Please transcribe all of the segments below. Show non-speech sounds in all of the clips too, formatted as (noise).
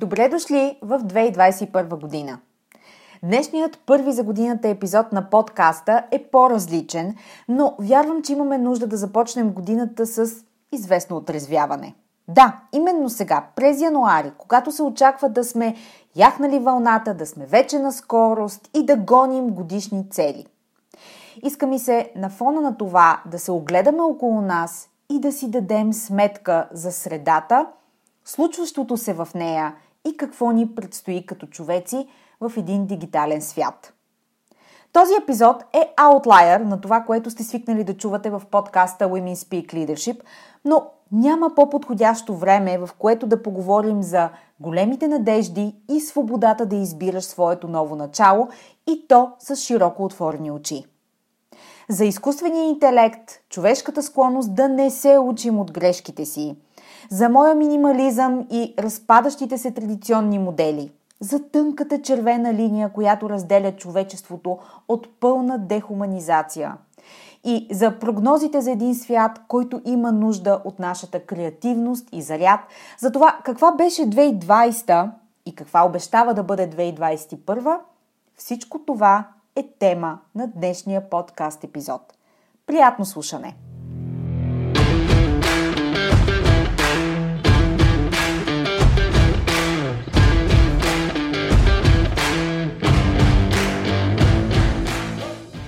Добре дошли в 2021 година! Днешният първи за годината епизод на подкаста е по-различен, но вярвам, че имаме нужда да започнем годината с известно отрезвяване. Да, именно сега, през януари, когато се очаква да сме яхнали вълната, да сме вече на скорост и да гоним годишни цели. Иска ми се на фона на това да се огледаме около нас и да си дадем сметка за средата, случващото се в нея и какво ни предстои като човеци в един дигитален свят. Този епизод е аутлайер на това, което сте свикнали да чувате в подкаста Women Speak Leadership, но няма по-подходящо време, в което да поговорим за големите надежди и свободата да избираш своето ново начало и то с широко отворени очи. За изкуствения интелект, човешката склонност да не се учим от грешките си, за моя минимализъм и разпадащите се традиционни модели, за тънката червена линия, която разделя човечеството от пълна дехуманизация – и за прогнозите за един свят, който има нужда от нашата креативност и заряд, за това каква беше 2020 и каква обещава да бъде 2021, всичко това е тема на днешния подкаст епизод. Приятно слушане!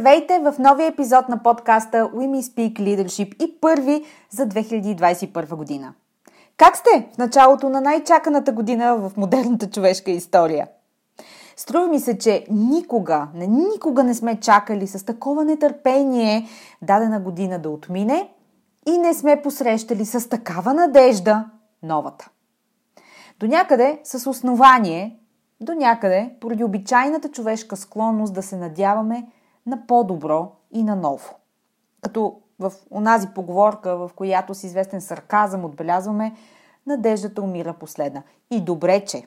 Здравейте в новия епизод на подкаста Women Speak Leadership и първи за 2021 година. Как сте в началото на най-чаканата година в модерната човешка история? Струва ми се, че никога, не, никога не сме чакали с такова нетърпение дадена година да отмине и не сме посрещали с такава надежда новата. До някъде с основание, до някъде поради обичайната човешка склонност да се надяваме – на по-добро и на ново. Като в онази поговорка, в която с известен сарказъм отбелязваме, надеждата умира последна. И добре, че.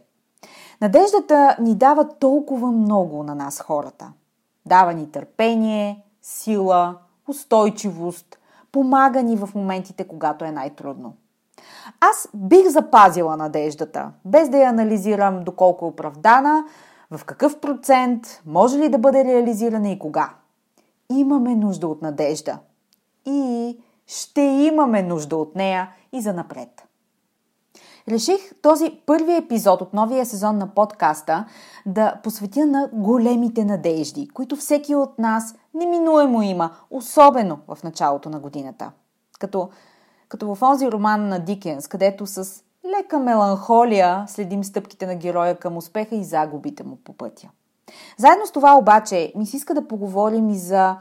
Надеждата ни дава толкова много на нас хората. Дава ни търпение, сила, устойчивост, помага ни в моментите, когато е най-трудно. Аз бих запазила надеждата, без да я анализирам доколко е оправдана, в какъв процент, може ли да бъде реализирана и кога. Имаме нужда от надежда. И ще имаме нужда от нея и за напред. Реших този първи епизод от новия сезон на подкаста да посветя на големите надежди, които всеки от нас неминуемо има, особено в началото на годината. Като, като в онзи роман на Дикенс, където с лека меланхолия следим стъпките на героя към успеха и загубите му по пътя. Заедно с това обаче ми се иска да поговорим и за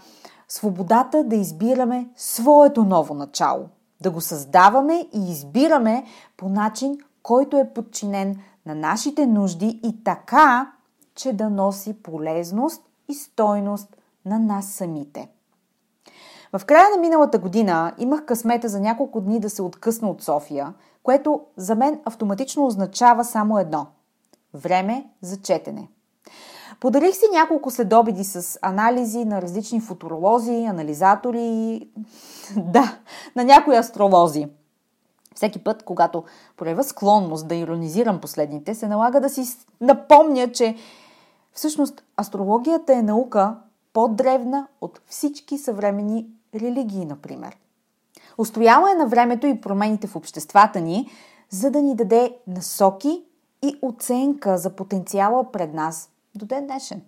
свободата да избираме своето ново начало, да го създаваме и избираме по начин, който е подчинен на нашите нужди и така, че да носи полезност и стойност на нас самите. В края на миналата година имах късмета за няколко дни да се откъсна от София, което за мен автоматично означава само едно – време за четене. Подарих си няколко следобеди с анализи на различни футуролози, анализатори, (laughs) да, на някои астролози. Всеки път, когато проявя склонност да иронизирам последните, се налага да си напомня, че всъщност астрологията е наука по-древна от всички съвремени религии, например. Устояла е на времето и промените в обществата ни, за да ни даде насоки и оценка за потенциала пред нас до ден днешен.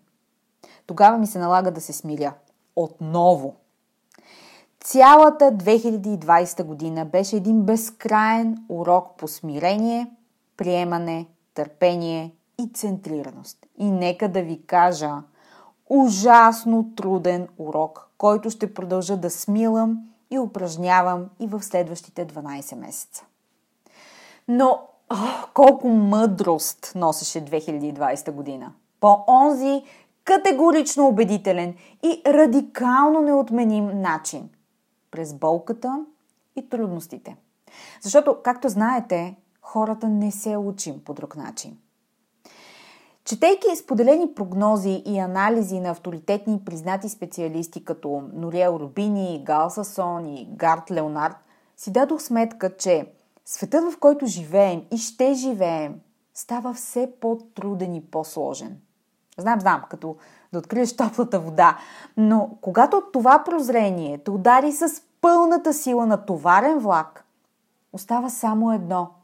Тогава ми се налага да се смиря. Отново. Цялата 2020 година беше един безкраен урок по смирение, приемане, търпение и центрираност. И нека да ви кажа, ужасно труден урок, който ще продължа да смилам и упражнявам и в следващите 12 месеца. Но о, колко мъдрост носеше 2020 година. По онзи категорично убедителен и радикално неотменим начин. През болката и трудностите. Защото, както знаете, хората не се учим по друг начин. Четейки споделени прогнози и анализи на авторитетни признати специалисти като Нориел Рубини, Гал Сасон и Гарт Леонард, си дадох сметка, че светът, в който живеем и ще живеем, става все по-труден и по-сложен. Знам, знам, като да откриеш топлата вода, но когато това прозрение те удари с пълната сила на товарен влак, остава само едно –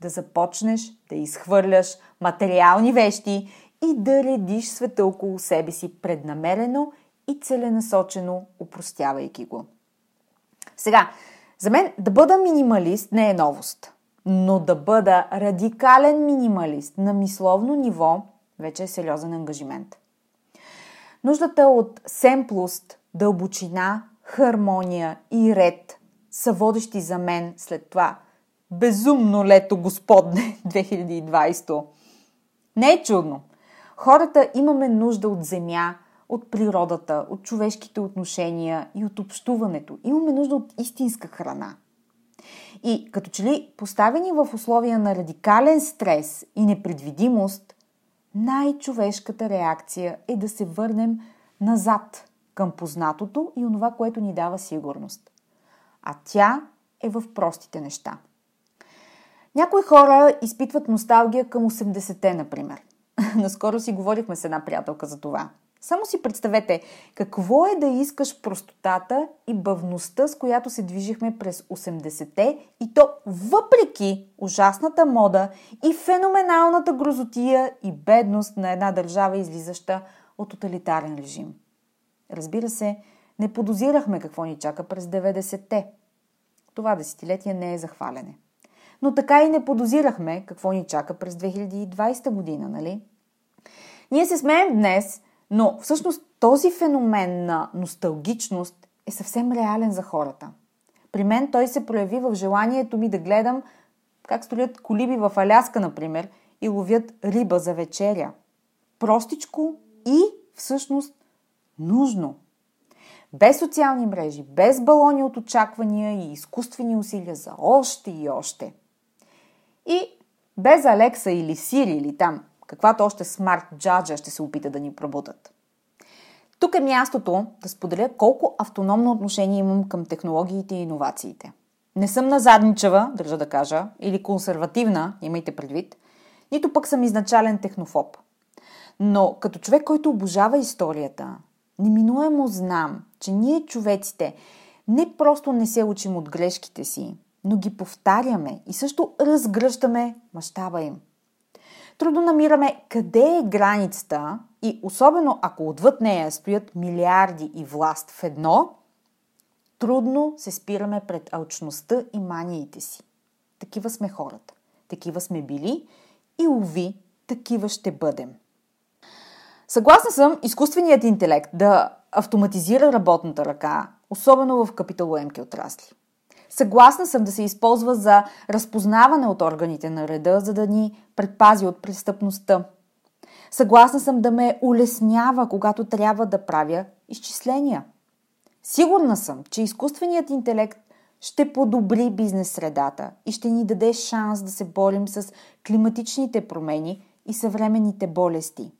да започнеш да изхвърляш материални вещи и да редиш света около себе си преднамерено и целенасочено, упростявайки го. Сега, за мен да бъда минималист не е новост, но да бъда радикален минималист на мисловно ниво вече е сериозен ангажимент. Нуждата от семплост, дълбочина, хармония и ред са водещи за мен след това безумно лето Господне (laughs) 2020. Не е чудно. Хората имаме нужда от земя, от природата, от човешките отношения и от общуването. Имаме нужда от истинска храна. И като че ли поставени в условия на радикален стрес и непредвидимост, най-човешката реакция е да се върнем назад към познатото и онова, което ни дава сигурност. А тя е в простите неща. Някои хора изпитват носталгия към 80-те, например. (laughs) Наскоро си говорихме с една приятелка за това. Само си представете какво е да искаш простотата и бавността, с която се движихме през 80-те и то въпреки ужасната мода и феноменалната грозотия и бедност на една държава, излизаща от тоталитарен режим. Разбира се, не подозирахме какво ни чака през 90-те. Това десетилетие не е захвалене. Но така и не подозирахме какво ни чака през 2020 година, нали? Ние се смеем днес, но всъщност този феномен на носталгичност е съвсем реален за хората. При мен той се прояви в желанието ми да гледам как строят колиби в Аляска, например, и ловят риба за вечеря. Простичко и всъщност нужно. Без социални мрежи, без балони от очаквания и изкуствени усилия за още и още. И без Алекса или Сири или там, каквато още смарт джаджа ще се опита да ни пробутат. Тук е мястото да споделя колко автономно отношение имам към технологиите и иновациите. Не съм назадничава, държа да кажа, или консервативна, имайте предвид, нито пък съм изначален технофоб. Но като човек, който обожава историята, неминуемо знам, че ние човеците не просто не се учим от грешките си, но ги повтаряме и също разгръщаме мащаба им. Трудно намираме къде е границата и особено ако отвъд нея стоят милиарди и власт в едно, трудно се спираме пред алчността и маниите си. Такива сме хората. Такива сме били и уви, такива ще бъдем. Съгласна съм изкуственият интелект да автоматизира работната ръка, особено в капиталоемки отрасли. Съгласна съм да се използва за разпознаване от органите на реда, за да ни предпази от престъпността. Съгласна съм да ме улеснява, когато трябва да правя изчисления. Сигурна съм, че изкуственият интелект ще подобри бизнес средата и ще ни даде шанс да се борим с климатичните промени и съвременните болести.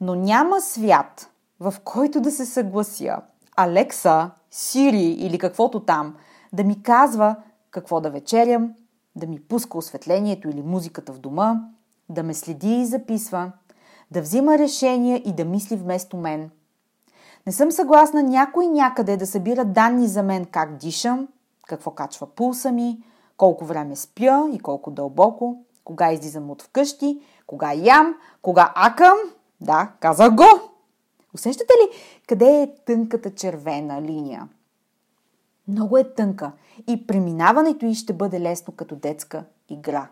Но няма свят, в който да се съглася Алекса Сири или каквото там, да ми казва какво да вечерям, да ми пуска осветлението или музиката в дома, да ме следи и записва, да взима решения и да мисли вместо мен. Не съм съгласна някой някъде да събира данни за мен как дишам, какво качва пулса ми, колко време спя и колко дълбоко, кога излизам от вкъщи, кога ям, кога акам. Да, казах го! Усещате ли къде е тънката червена линия? Много е тънка и преминаването й ще бъде лесно като детска игра.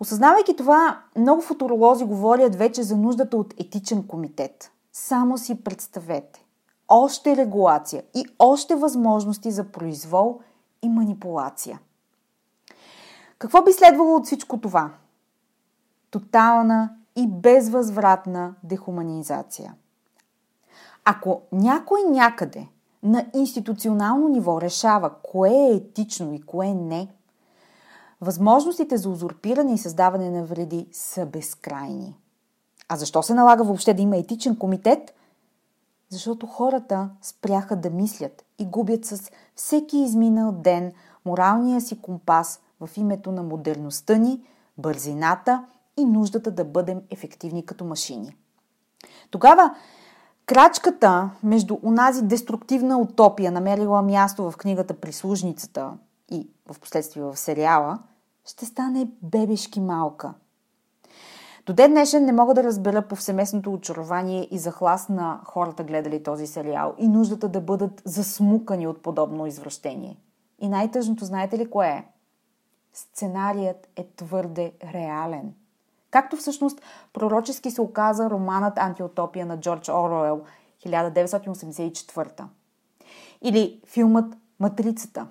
Осъзнавайки това, много футуролози говорят вече за нуждата от етичен комитет. Само си представете. Още регулация и още възможности за произвол и манипулация. Какво би следвало от всичко това? Тотална и безвъзвратна дехуманизация. Ако някой някъде на институционално ниво решава кое е етично и кое не, възможностите за узурпиране и създаване на вреди са безкрайни. А защо се налага въобще да има етичен комитет? Защото хората спряха да мислят и губят с всеки изминал ден моралния си компас в името на модерността ни, бързината и нуждата да бъдем ефективни като машини. Тогава крачката между онази деструктивна утопия, намерила място в книгата Прислужницата и в последствие в сериала, ще стане бебешки малка. До ден днешен не мога да разбера повсеместното очарование и захлас на хората гледали този сериал и нуждата да бъдат засмукани от подобно извращение. И най-тъжното знаете ли кое е? Сценарият е твърде реален. Както всъщност пророчески се оказа романът Антиутопия на Джордж Оруел 1984. Или филмът Матрицата.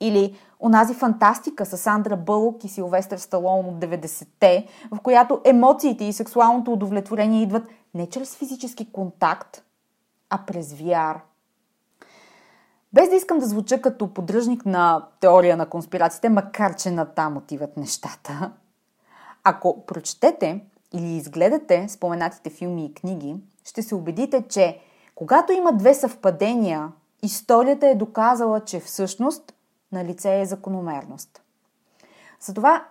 Или онази фантастика с Сандра Бълок и Силвестър Сталон от 90-те, в която емоциите и сексуалното удовлетворение идват не чрез физически контакт, а през VR – без да искам да звуча като поддръжник на теория на конспирациите, макар че на там отиват нещата, ако прочетете или изгледате споменатите филми и книги, ще се убедите, че когато има две съвпадения, историята е доказала, че всъщност на лице е закономерност. Затова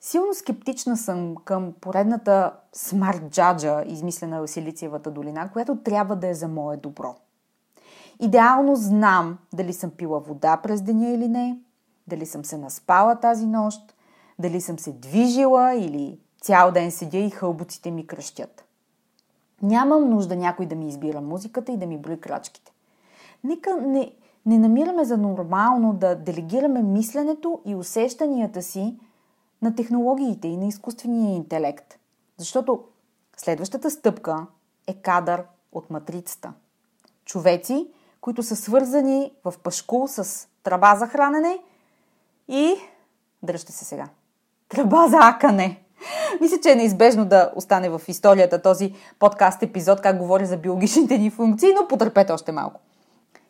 силно скептична съм към поредната смарт джаджа, измислена в Силициевата долина, която трябва да е за мое добро – Идеално знам дали съм пила вода през деня или не, дали съм се наспала тази нощ, дали съм се движила или цял ден седя и хълбоците ми кръщят. Нямам нужда някой да ми избира музиката и да ми брои крачките. Нека не, не намираме за нормално да делегираме мисленето и усещанията си на технологиите и на изкуствения интелект. Защото следващата стъпка е кадър от матрицата. Човеци, които са свързани в пашку с тръба за хранене и... Дръжте се сега. Тръба за акане. Мисля, че е неизбежно да остане в историята този подкаст епизод, как говоря за биологичните ни функции, но потърпете още малко.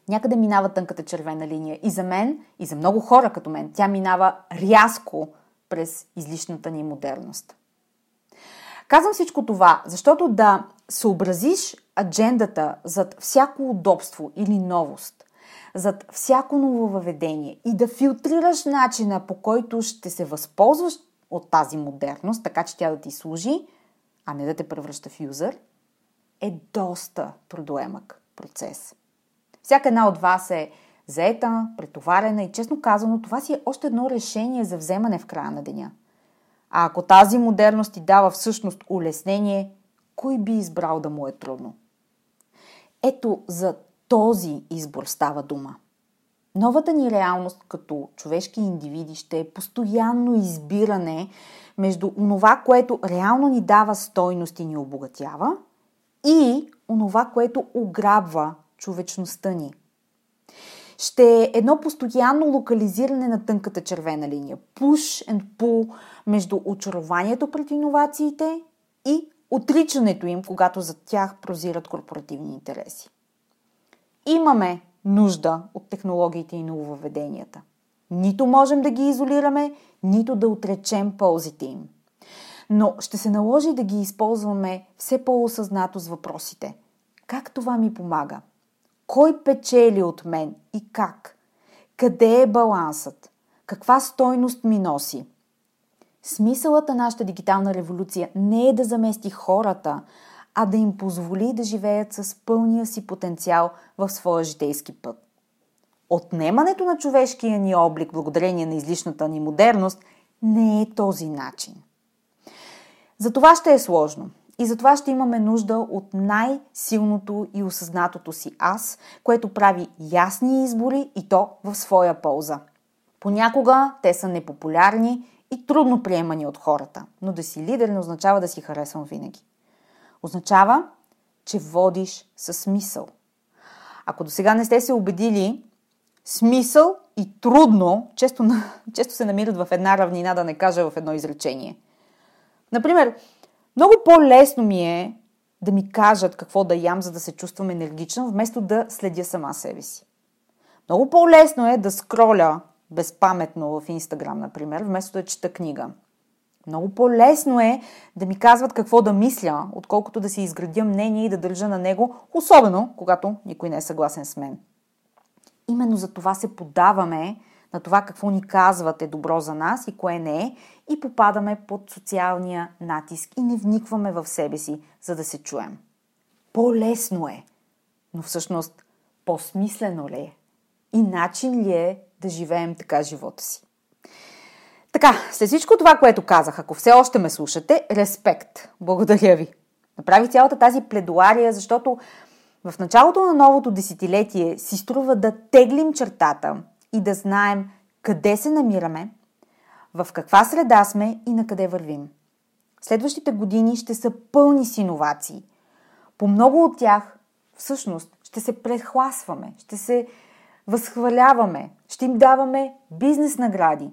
Някъде минава тънката червена линия. И за мен, и за много хора като мен, тя минава рязко през излишната ни модерност. Казвам всичко това, защото да съобразиш аджендата зад всяко удобство или новост, зад всяко ново въведение и да филтрираш начина по който ще се възползваш от тази модерност, така че тя да ти служи, а не да те превръща в юзър, е доста трудоемък процес. Всяка една от вас е заета, претоварена и честно казано, това си е още едно решение за вземане в края на деня. А ако тази модерност ти дава всъщност улеснение, кой би избрал да му е трудно? Ето за този избор става дума. Новата ни реалност като човешки индивиди ще е постоянно избиране между онова, което реално ни дава стойност и ни обогатява и онова, което ограбва човечността ни. Ще е едно постоянно локализиране на тънката червена линия. Push and pull между очарованието пред иновациите и отричането им, когато за тях прозират корпоративни интереси. Имаме нужда от технологиите и нововведенията. Нито можем да ги изолираме, нито да отречем ползите им. Но ще се наложи да ги използваме все по-осъзнато с въпросите. Как това ми помага? Кой печели от мен и как? Къде е балансът? каква стойност ми носи. Смисълът на нашата дигитална революция не е да замести хората, а да им позволи да живеят с пълния си потенциал в своя житейски път. Отнемането на човешкия ни облик, благодарение на излишната ни модерност, не е този начин. За това ще е сложно. И затова ще имаме нужда от най-силното и осъзнатото си аз, което прави ясни избори и то в своя полза. Понякога те са непопулярни и трудно приемани от хората, но да си лидер не означава да си харесвам винаги. Означава, че водиш със смисъл. Ако до сега не сте се убедили, смисъл и трудно често, (laughs) често се намират в една равнина, да не кажа в едно изречение. Например, много по-лесно ми е да ми кажат какво да ям, за да се чувствам енергична, вместо да следя сама себе си. Много по-лесно е да скроля безпаметно в Инстаграм, например, вместо да чета книга. Много по-лесно е да ми казват какво да мисля, отколкото да си изградя мнение и да държа на него, особено когато никой не е съгласен с мен. Именно за това се подаваме на това какво ни казват е добро за нас и кое не е и попадаме под социалния натиск и не вникваме в себе си, за да се чуем. По-лесно е, но всъщност по-смислено ли е? И начин ли е да живеем така живота си? Така, след всичко това, което казах, ако все още ме слушате, респект. Благодаря ви. Направих цялата тази пледуария, защото в началото на новото десетилетие си струва да теглим чертата и да знаем къде се намираме, в каква среда сме и на къде вървим. Следващите години ще са пълни с иновации. По много от тях, всъщност, ще се прехласваме, ще се възхваляваме, ще им даваме бизнес награди.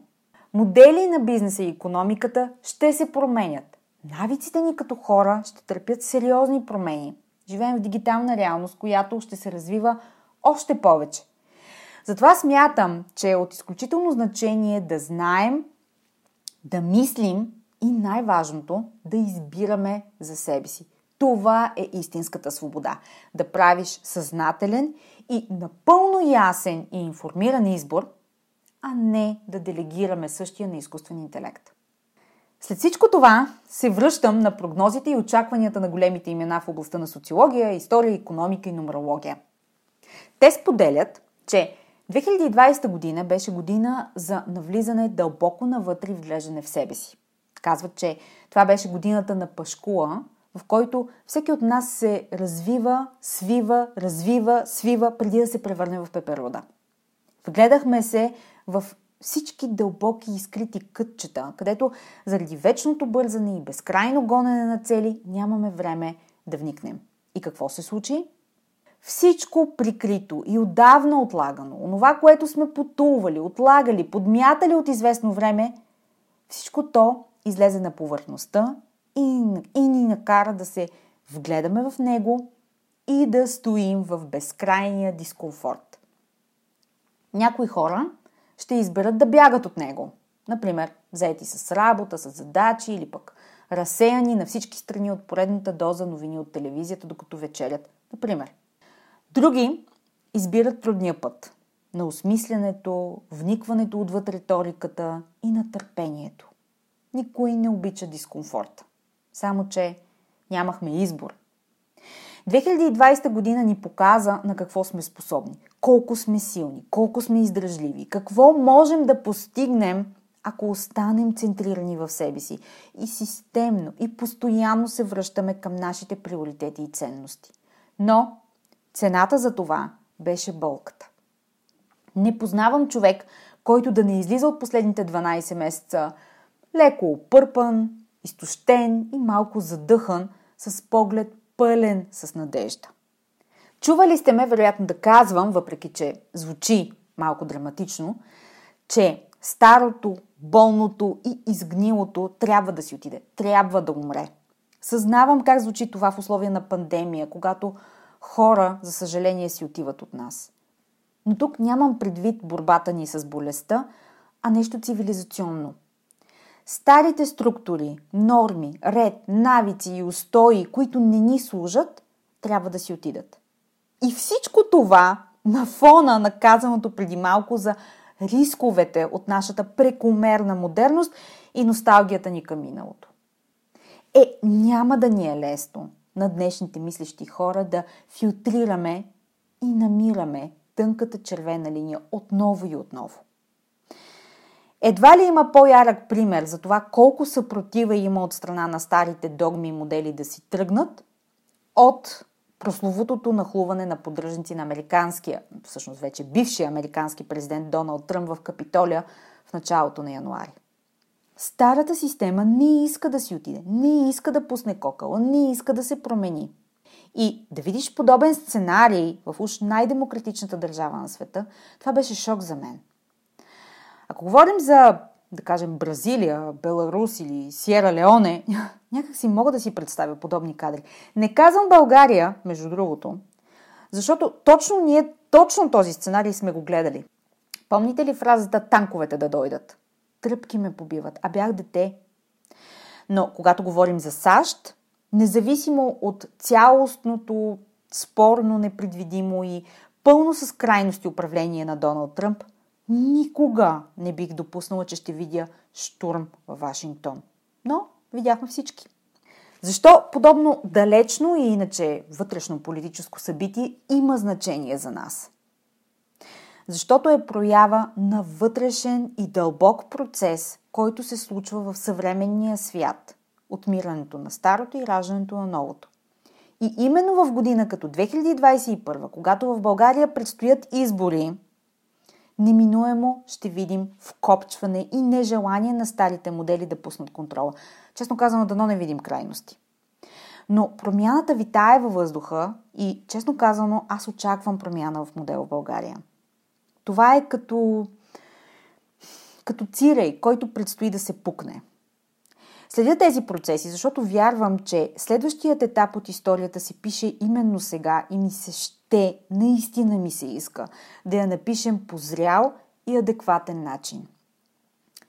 Модели на бизнеса и економиката ще се променят. Навиците ни като хора ще търпят сериозни промени. Живеем в дигитална реалност, която ще се развива още повече. Затова смятам, че е от изключително значение да знаем, да мислим и най-важното да избираме за себе си. Това е истинската свобода. Да правиш съзнателен и напълно ясен и информиран избор, а не да делегираме същия на изкуствен интелект. След всичко това се връщам на прогнозите и очакванията на големите имена в областта на социология, история, економика и нумерология. Те споделят, че 2020 година беше година за навлизане дълбоко навътре и вглеждане в себе си. Казват, че това беше годината на Пашкула, в който всеки от нас се развива, свива, развива, свива, преди да се превърне в пеперуда. Вгледахме се в всички дълбоки и скрити кътчета, където заради вечното бързане и безкрайно гонене на цели нямаме време да вникнем. И какво се случи? Всичко прикрито и отдавна отлагано, онова, което сме потували, отлагали, подмятали от известно време, всичко то излезе на повърхността и, и ни накара да се вгледаме в него и да стоим в безкрайния дискомфорт. Някои хора ще изберат да бягат от него. Например, заети с работа, с задачи или пък разсеяни на всички страни от поредната доза новини от телевизията, докато вечерят. Например, Други избират трудния път на осмислянето, вникването отвъд риториката и на търпението. Никой не обича дискомфорт. Само, че нямахме избор. 2020 година ни показа на какво сме способни, колко сме силни, колко сме издръжливи, какво можем да постигнем, ако останем центрирани в себе си и системно и постоянно се връщаме към нашите приоритети и ценности. Но Цената за това беше болката. Не познавам човек, който да не излиза от последните 12 месеца леко опърпан, изтощен и малко задъхан, с поглед пълен с надежда. Чували сте ме, вероятно, да казвам, въпреки че звучи малко драматично, че старото, болното и изгнилото трябва да си отиде, трябва да умре. Съзнавам как звучи това в условия на пандемия, когато хора, за съжаление, си отиват от нас. Но тук нямам предвид борбата ни с болестта, а нещо цивилизационно. Старите структури, норми, ред, навици и устои, които не ни служат, трябва да си отидат. И всичко това на фона на казаното преди малко за рисковете от нашата прекомерна модерност и носталгията ни към миналото. Е, няма да ни е лесно на днешните мислещи хора да филтрираме и намираме тънката червена линия отново и отново. Едва ли има по-ярък пример за това колко съпротива има от страна на старите догми и модели да си тръгнат от прословутото нахлуване на поддръжници на американския, всъщност вече бившия американски президент Доналд Тръмп в Капитолия в началото на януари. Старата система не иска да си отиде, не иска да пусне кокала, не иска да се промени. И да видиш подобен сценарий в уж най-демократичната държава на света, това беше шок за мен. Ако говорим за, да кажем, Бразилия, Беларус или Сиера Леоне, (laughs) някак си мога да си представя подобни кадри. Не казвам България, между другото, защото точно ние, точно този сценарий сме го гледали. Помните ли фразата танковете да дойдат? Тръпки ме побиват, а бях дете. Но когато говорим за САЩ, независимо от цялостното спорно, непредвидимо и пълно с крайности управление на Доналд Тръмп, никога не бих допуснала, че ще видя штурм в Вашингтон. Но видяхме всички. Защо подобно далечно и иначе вътрешно политическо събитие има значение за нас? Защото е проява на вътрешен и дълбок процес, който се случва в съвременния свят – отмирането на старото и раждането на новото. И именно в година като 2021, когато в България предстоят избори, неминуемо ще видим вкопчване и нежелание на старите модели да пуснат контрола. Честно казано, дано не видим крайности. Но промяната витае във въздуха и, честно казано, аз очаквам промяна в модел в България. Това е като, като цирей, който предстои да се пукне – Следя тези процеси, защото вярвам, че следващият етап от историята се пише именно сега и ми се ще, наистина ми се иска, да я напишем по зрял и адекватен начин.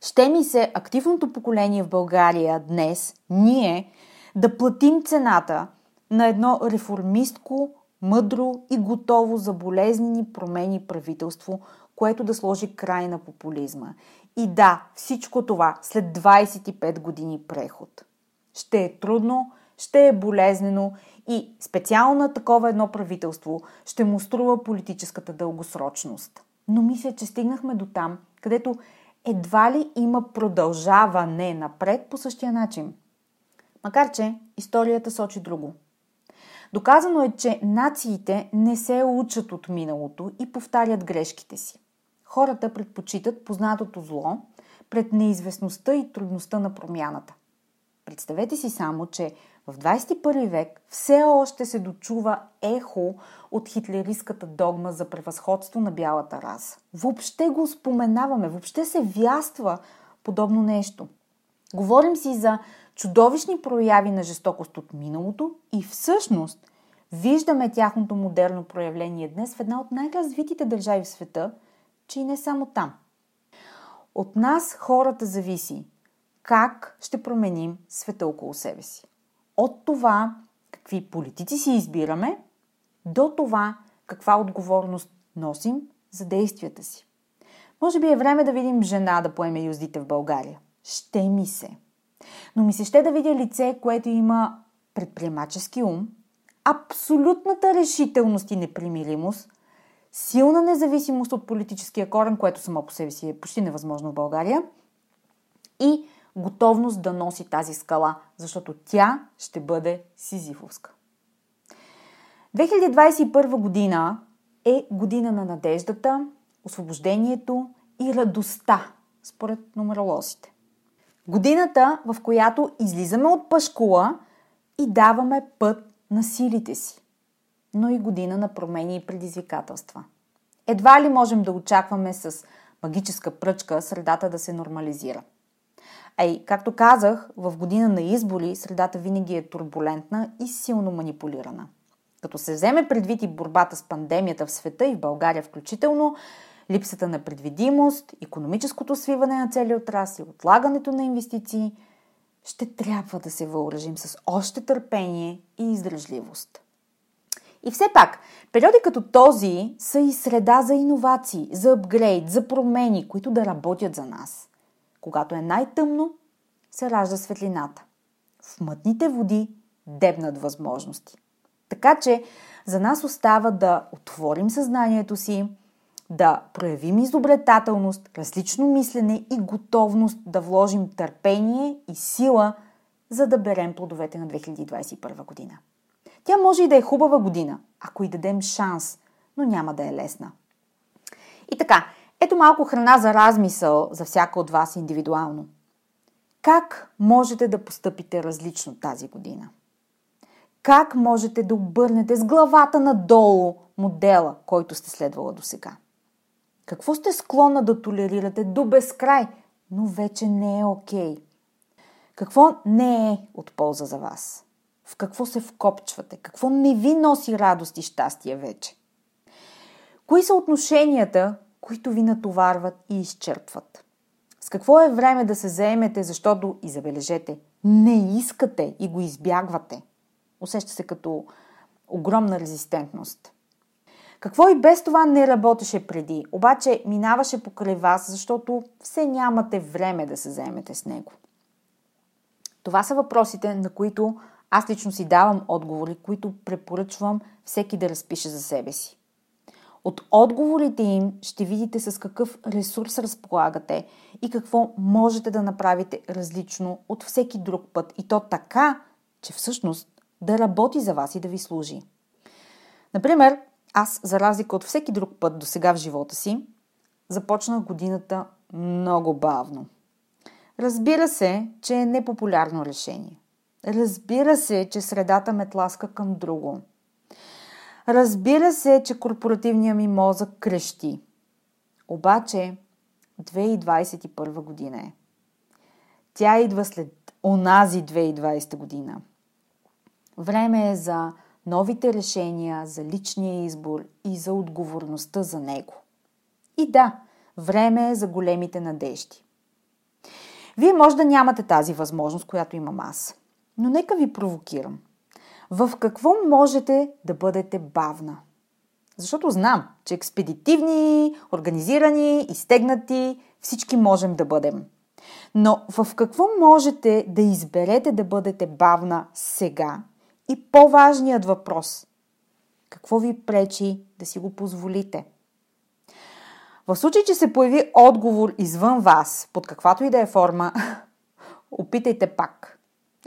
Ще ми се активното поколение в България днес, ние, да платим цената на едно реформистко, мъдро и готово за болезнени промени правителство, което да сложи край на популизма и да, всичко това след 25 години преход. Ще е трудно, ще е болезнено и специално такова едно правителство ще му струва политическата дългосрочност. Но мисля, че стигнахме до там, където едва ли има продължаване напред по същия начин. Макар че историята сочи друго. Доказано е, че нациите не се учат от миналото и повтарят грешките си хората предпочитат познатото зло пред неизвестността и трудността на промяната. Представете си само, че в 21 век все още се дочува ехо от хитлеристската догма за превъзходство на бялата раса. Въобще го споменаваме, въобще се вяства подобно нещо. Говорим си за чудовищни прояви на жестокост от миналото и всъщност виждаме тяхното модерно проявление днес в една от най-развитите държави в света – че и не само там. От нас хората зависи как ще променим света около себе си. От това какви политици си избираме, до това каква отговорност носим за действията си. Може би е време да видим жена да поеме юздите в България. Ще ми се. Но ми се ще да видя лице, което има предприемачески ум, абсолютната решителност и непримиримост силна независимост от политическия корен, което само по себе си е почти невъзможно в България, и готовност да носи тази скала, защото тя ще бъде сизифовска. 2021 година е година на надеждата, освобождението и радостта, според нумеролозите. Годината, в която излизаме от пашкула и даваме път на силите си но и година на промени и предизвикателства. Едва ли можем да очакваме с магическа пръчка средата да се нормализира. А както казах, в година на избори средата винаги е турбулентна и силно манипулирана. Като се вземе предвид и борбата с пандемията в света и в България включително, липсата на предвидимост, економическото свиване на цели отрасли, отлагането на инвестиции, ще трябва да се въоръжим с още търпение и издръжливост. И все пак, периоди като този са и среда за иновации, за апгрейд, за промени, които да работят за нас. Когато е най-тъмно, се ражда светлината. В мътните води дебнат възможности. Така че за нас остава да отворим съзнанието си, да проявим изобретателност, различно мислене и готовност да вложим търпение и сила, за да берем плодовете на 2021 година. Тя може и да е хубава година, ако й дадем шанс, но няма да е лесна. И така, ето малко храна за размисъл за всяка от вас индивидуално. Как можете да постъпите различно тази година? Как можете да обърнете с главата надолу модела, който сте следвала до сега? Какво сте склонна да толерирате до безкрай, но вече не е окей? Okay? Какво не е от полза за вас? В какво се вкопчвате? Какво не ви носи радост и щастие вече? Кои са отношенията, които ви натоварват и изчерпват? С какво е време да се заемете, защото, и забележете, не искате и го избягвате? Усеща се като огромна резистентност. Какво и без това не работеше преди, обаче минаваше покрай вас, защото все нямате време да се заемете с него. Това са въпросите, на които аз лично си давам отговори, които препоръчвам всеки да разпише за себе си. От отговорите им ще видите с какъв ресурс разполагате и какво можете да направите различно от всеки друг път. И то така, че всъщност да работи за вас и да ви служи. Например, аз, за разлика от всеки друг път до сега в живота си, започнах годината много бавно. Разбира се, че е непопулярно решение. Разбира се, че средата ме тласка към друго. Разбира се, че корпоративният ми мозък крещи. Обаче 2021 година е. Тя идва след онази 2020 година. Време е за новите решения, за личния избор и за отговорността за него. И да, време е за големите надежди. Вие може да нямате тази възможност, която имам аз. Но нека ви провокирам. В какво можете да бъдете бавна? Защото знам, че експедитивни, организирани, изтегнати, всички можем да бъдем. Но в какво можете да изберете да бъдете бавна сега? И по-важният въпрос – какво ви пречи да си го позволите? В случай, че се появи отговор извън вас, под каквато и да е форма, (laughs) опитайте пак.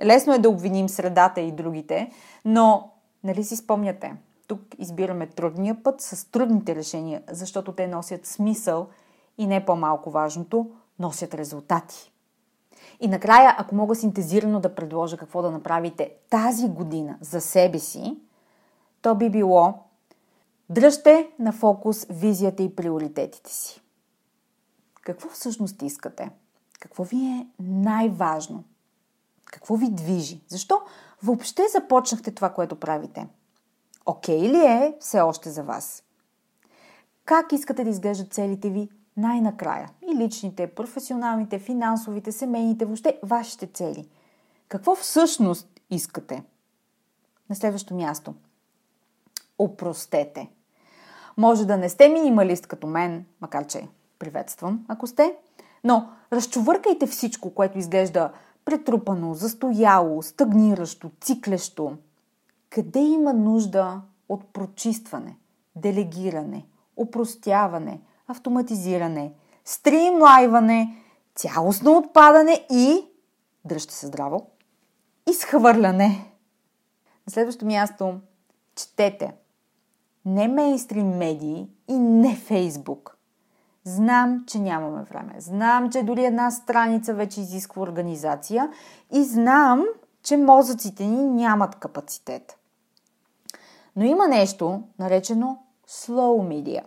Лесно е да обвиним средата и другите, но нали си спомняте? Тук избираме трудния път с трудните решения, защото те носят смисъл и не по-малко важното, носят резултати. И накрая, ако мога синтезирано да предложа какво да направите тази година за себе си, то би било дръжте на фокус визията и приоритетите си. Какво всъщност искате? Какво ви е най-важно? Какво ви движи? Защо въобще започнахте това, което правите? Окей okay ли е все още за вас? Как искате да изглеждат целите ви най-накрая? И личните, професионалните, финансовите, семейните, въобще вашите цели. Какво всъщност искате? На следващо място. Опростете. Може да не сте минималист като мен, макар че приветствам, ако сте, но разчувъркайте всичко, което изглежда претрупано, застояло, стагниращо, циклещо. Къде има нужда от прочистване, делегиране, упростяване, автоматизиране, стримлайване, цялостно отпадане и, дръжте се здраво, изхвърляне. На следващо място, четете. Не мейнстрим медии и не Фейсбук. Знам, че нямаме време. Знам, че дори една страница вече изисква организация и знам, че мозъците ни нямат капацитет. Но има нещо, наречено slow media,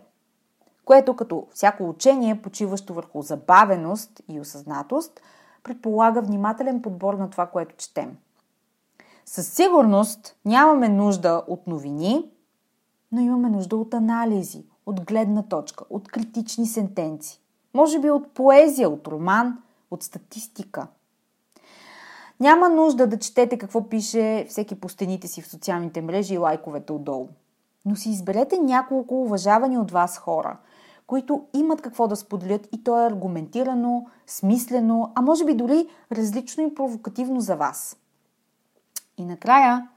което като всяко учение, почиващо върху забавеност и осъзнатост, предполага внимателен подбор на това, което четем. Със сигурност нямаме нужда от новини, но имаме нужда от анализи, от гледна точка, от критични сентенци. Може би от поезия, от роман, от статистика. Няма нужда да четете какво пише всеки по стените си в социалните мрежи и лайковете отдолу. но си изберете няколко уважавани от вас хора, които имат какво да споделят и то е аргументирано, смислено, а може би дори различно и провокативно за вас. И накрая,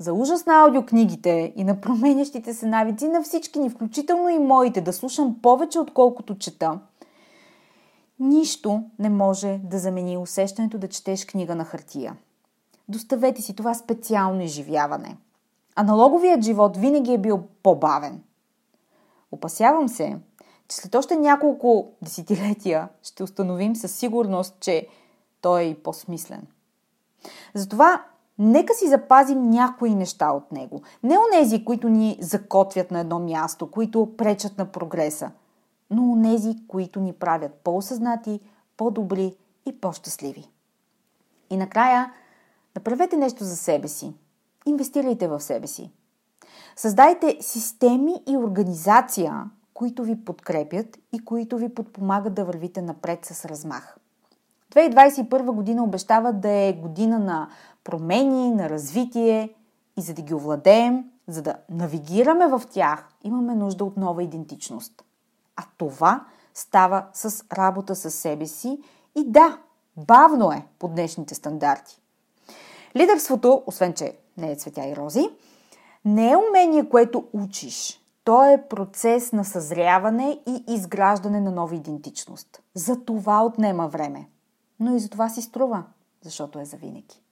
за ужас на аудиокнигите и на променящите се навици на всички ни, включително и моите, да слушам повече отколкото чета, нищо не може да замени усещането да четеш книга на хартия. Доставете си това специално изживяване. Аналоговият живот винаги е бил по-бавен. Опасявам се, че след още няколко десетилетия ще установим със сигурност, че той е и по-смислен. Затова нека си запазим някои неща от него. Не онези, които ни закотвят на едно място, които пречат на прогреса, но онези, които ни правят по-осъзнати, по-добри и по-щастливи. И накрая, направете нещо за себе си. Инвестирайте в себе си. Създайте системи и организация, които ви подкрепят и които ви подпомагат да вървите напред с размах. 2021 година обещава да е година на промени, на развитие и за да ги овладеем, за да навигираме в тях, имаме нужда от нова идентичност. А това става с работа с себе си и да, бавно е по днешните стандарти. Лидерството, освен че не е цветя и рози, не е умение, което учиш. То е процес на съзряване и изграждане на нова идентичност. За това отнема време. Но и за това си струва, защото е завинаги.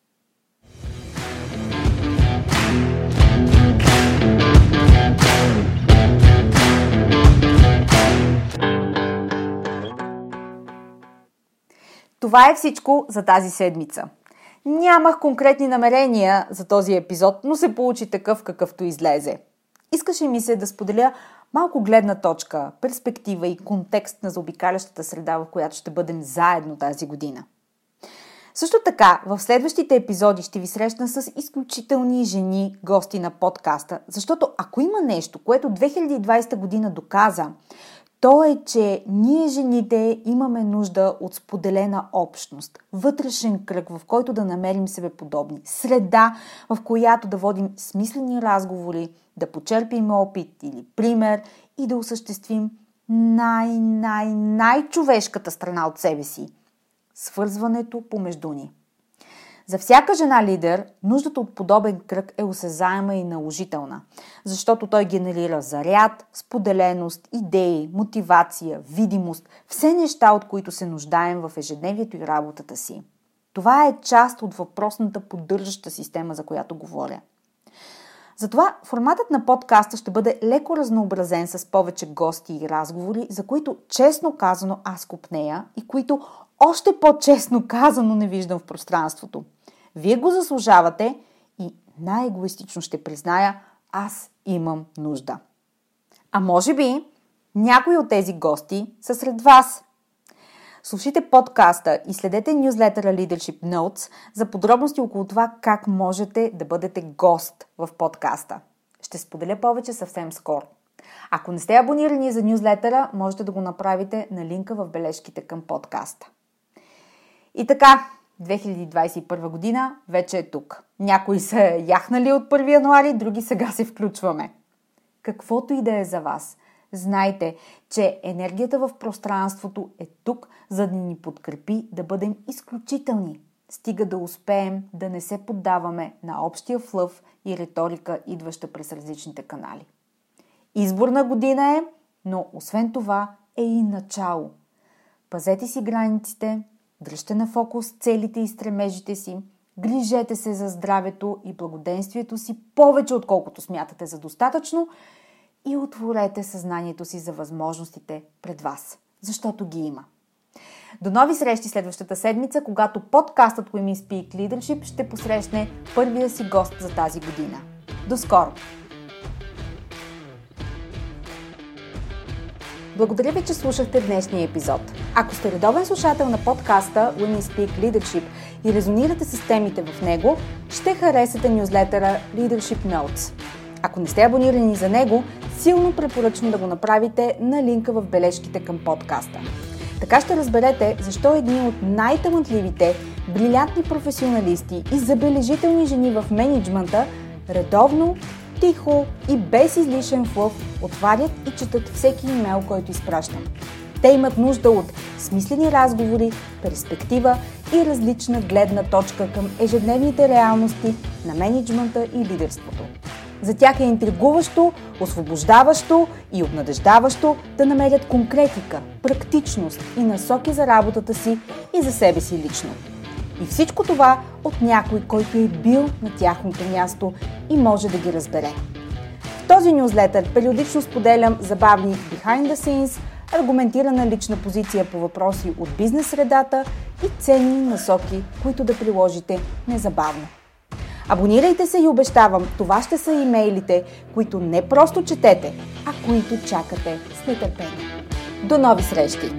Това е всичко за тази седмица. Нямах конкретни намерения за този епизод, но се получи такъв какъвто излезе. Искаше ми се да споделя малко гледна точка, перспектива и контекст на заобикалящата среда, в която ще бъдем заедно тази година. Също така, в следващите епизоди ще ви срещна с изключителни жени, гости на подкаста, защото ако има нещо, което 2020 година доказа, то е, че ние жените имаме нужда от споделена общност, вътрешен кръг, в който да намерим себе подобни, среда, в която да водим смислени разговори, да почерпим опит или пример и да осъществим най-най-най-човешката страна от себе си – свързването помежду ни. За всяка жена лидер, нуждата от подобен кръг е осезаема и наложителна, защото той генерира заряд, споделеност, идеи, мотивация, видимост, все неща, от които се нуждаем в ежедневието и работата си. Това е част от въпросната поддържаща система, за която говоря. Затова форматът на подкаста ще бъде леко разнообразен с повече гости и разговори, за които честно казано аз купнея и които още по-честно казано не виждам в пространството. Вие го заслужавате и най-егоистично ще призная, аз имам нужда. А може би някои от тези гости са сред вас. Слушайте подкаста и следете нюзлетъра Leadership Notes за подробности около това как можете да бъдете гост в подкаста. Ще споделя повече съвсем скоро. Ако не сте абонирани за нюзлетъра, можете да го направите на линка в бележките към подкаста. И така, 2021 година вече е тук. Някои са яхнали от 1 януари, други сега се включваме. Каквото и да е за вас, знайте, че енергията в пространството е тук, за да ни подкрепи да бъдем изключителни. Стига да успеем да не се поддаваме на общия флъв и риторика, идваща през различните канали. Изборна година е, но освен това е и начало. Пазете си границите, Дръжте на фокус целите и стремежите си. Грижете се за здравето и благоденствието си повече отколкото смятате за достатъчно и отворете съзнанието си за възможностите пред вас, защото ги има. До нови срещи следващата седмица, когато подкастът Women Speak Leadership ще посрещне първия си гост за тази година. До скоро! Благодаря ви, че слушахте днешния епизод. Ако сте редовен слушател на подкаста Women Speak Leadership и резонирате с темите в него, ще харесате нюзлетъра Leadership Notes. Ако не сте абонирани за него, силно препоръчвам да го направите на линка в бележките към подкаста. Така ще разберете защо едни от най-талантливите, брилянтни професионалисти и забележителни жени в менеджмента редовно тихо и без излишен флъв отварят и четат всеки имейл, който изпращам. Те имат нужда от смислени разговори, перспектива и различна гледна точка към ежедневните реалности на менеджмента и лидерството. За тях е интригуващо, освобождаващо и обнадеждаващо да намерят конкретика, практичност и насоки за работата си и за себе си лично. И всичко това от някой, който е бил на тяхното място и може да ги разбере. В този нюзлетър периодично споделям забавни behind the scenes, аргументирана лична позиция по въпроси от бизнес средата и ценни насоки, които да приложите незабавно. Абонирайте се и обещавам, това ще са имейлите, които не просто четете, а които чакате с нетърпение. До нови срещи!